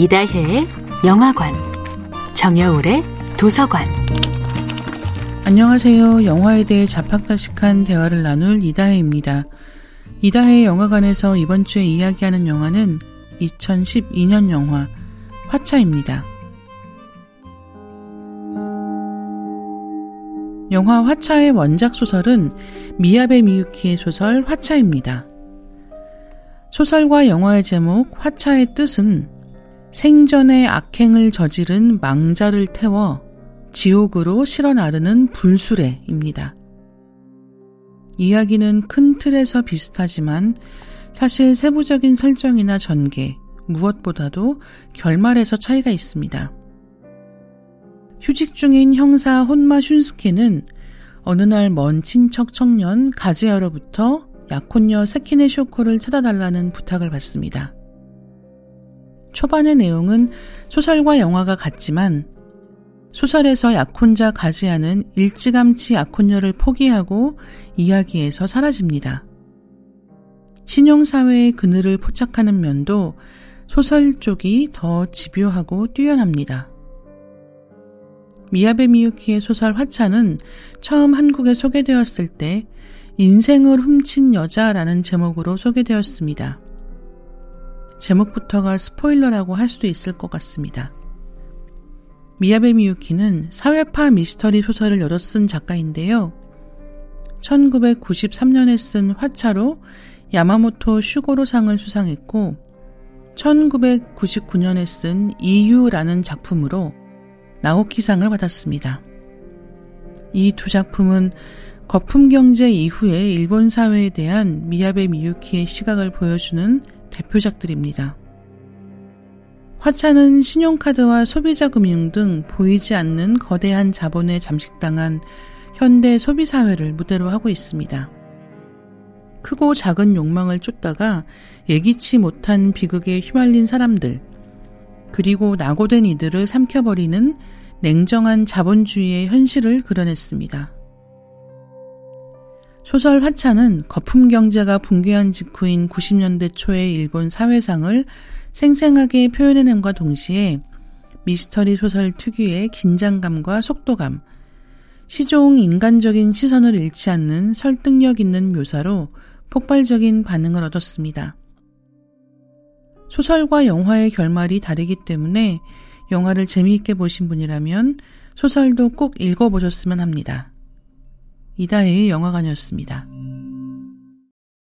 이다혜의 영화관, 정여울의 도서관. 안녕하세요. 영화에 대해 자팍다식한 대화를 나눌 이다혜입니다. 이다혜의 영화관에서 이번 주에 이야기하는 영화는 2012년 영화 화차입니다. 영화 화차의 원작 소설은 미야베 미유키의 소설 화차입니다. 소설과 영화의 제목 화차의 뜻은 생전의 악행을 저지른 망자를 태워 지옥으로 실어 나르는 불수레입니다. 이야기는 큰 틀에서 비슷하지만 사실 세부적인 설정이나 전개, 무엇보다도 결말에서 차이가 있습니다. 휴직 중인 형사 혼마 슌스케는 어느 날 먼 친척 청년 가즈야로부터 약혼녀 세키네 쇼코를 찾아달라는 부탁을 받습니다. 초반의 내용은 소설과 영화가 같지만 소설에서 약혼자 가지아는 일찌감치 약혼녀를 포기하고 이야기에서 사라집니다. 신용사회의 그늘을 포착하는 면도 소설 쪽이 더 집요하고 뛰어납니다. 미야베 미유키의 소설 화차는 처음 한국에 소개되었을 때 인생을 훔친 여자라는 제목으로 소개되었습니다. 제목부터가 스포일러라고 할 수도 있을 것 같습니다. 미야베 미유키는 사회파 미스터리 소설을 여러 쓴 작가인데요. 1993년에 쓴 화차로 야마모토 슈고로상을 수상했고 1999년에 쓴 이유라는 작품으로 나오키상을 받았습니다. 이 두 작품은 거품 경제 이후의 일본 사회에 대한 미야베 미유키의 시각을 보여주는 대표작들입니다. 화차는 신용카드와 소비자금융 등 보이지 않는 거대한 자본에 잠식당한 현대 소비사회를 무대로 하고 있습니다. 크고 작은 욕망을 쫓다가 예기치 못한 비극에 휘말린 사람들, 그리고 낙오된 이들을 삼켜버리는 냉정한 자본주의의 현실을 그려냈습니다. 소설 화차는 거품 경제가 붕괴한 직후인 90년대 초의 일본 사회상을 생생하게 표현해냄과 동시에 미스터리 소설 특유의 긴장감과 속도감, 시종 인간적인 시선을 잃지 않는 설득력 있는 묘사로 폭발적인 반응을 얻었습니다. 소설과 영화의 결말이 다르기 때문에 영화를 재미있게 보신 분이라면 소설도 꼭 읽어보셨으면 합니다. 이다혜의 영화관이었습니다.